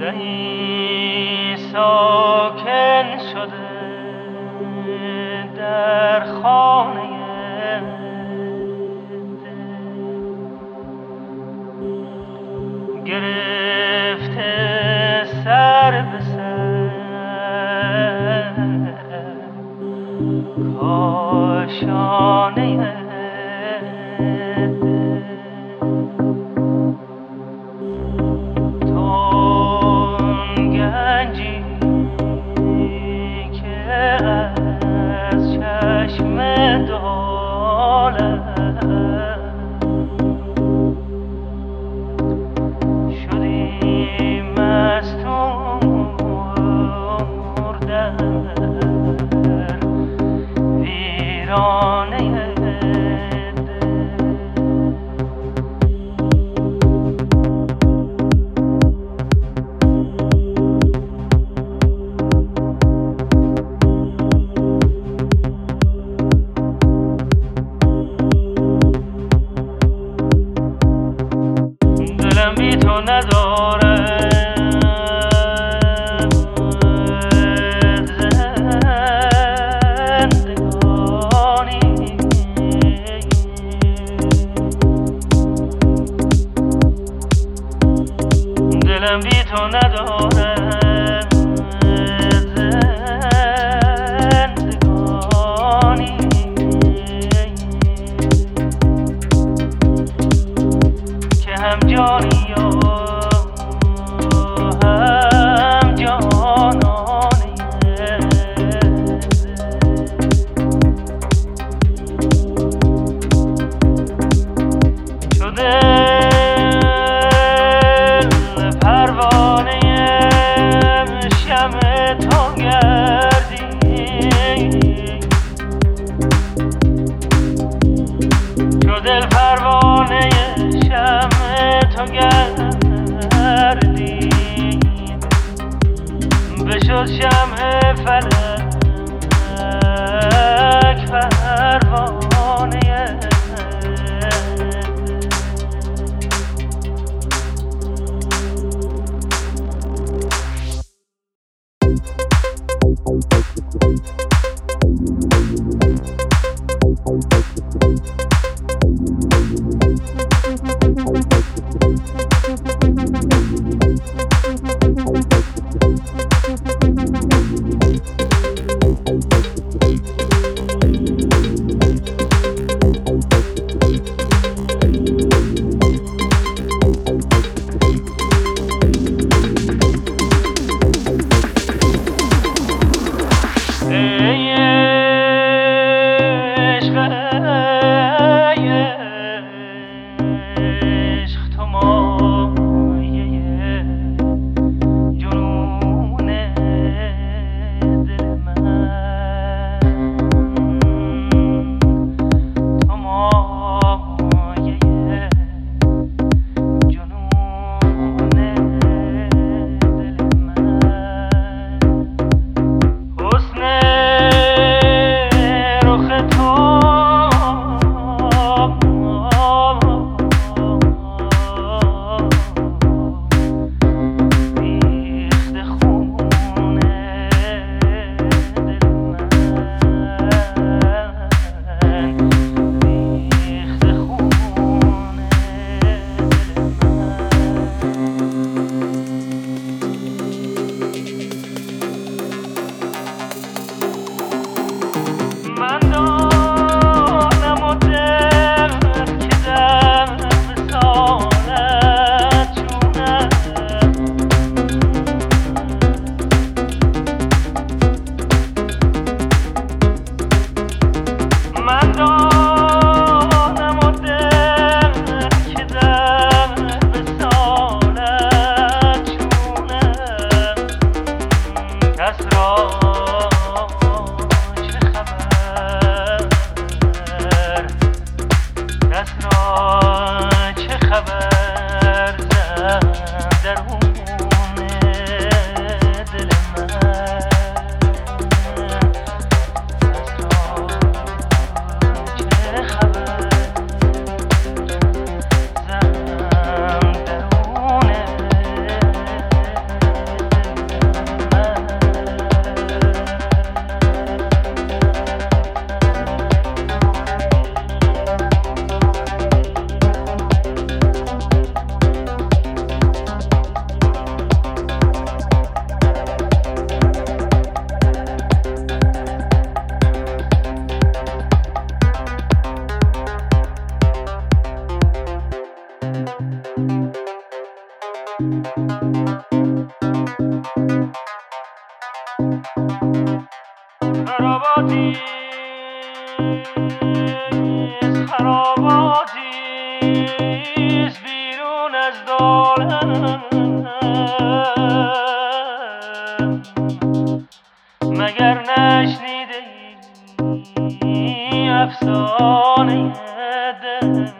زهی ساکن شده در خانه گرفته سر به سر کاشانه چشم دولت the خراباتی. خراباتی. بیرون از دالن مگر نشنیده افسانه دن.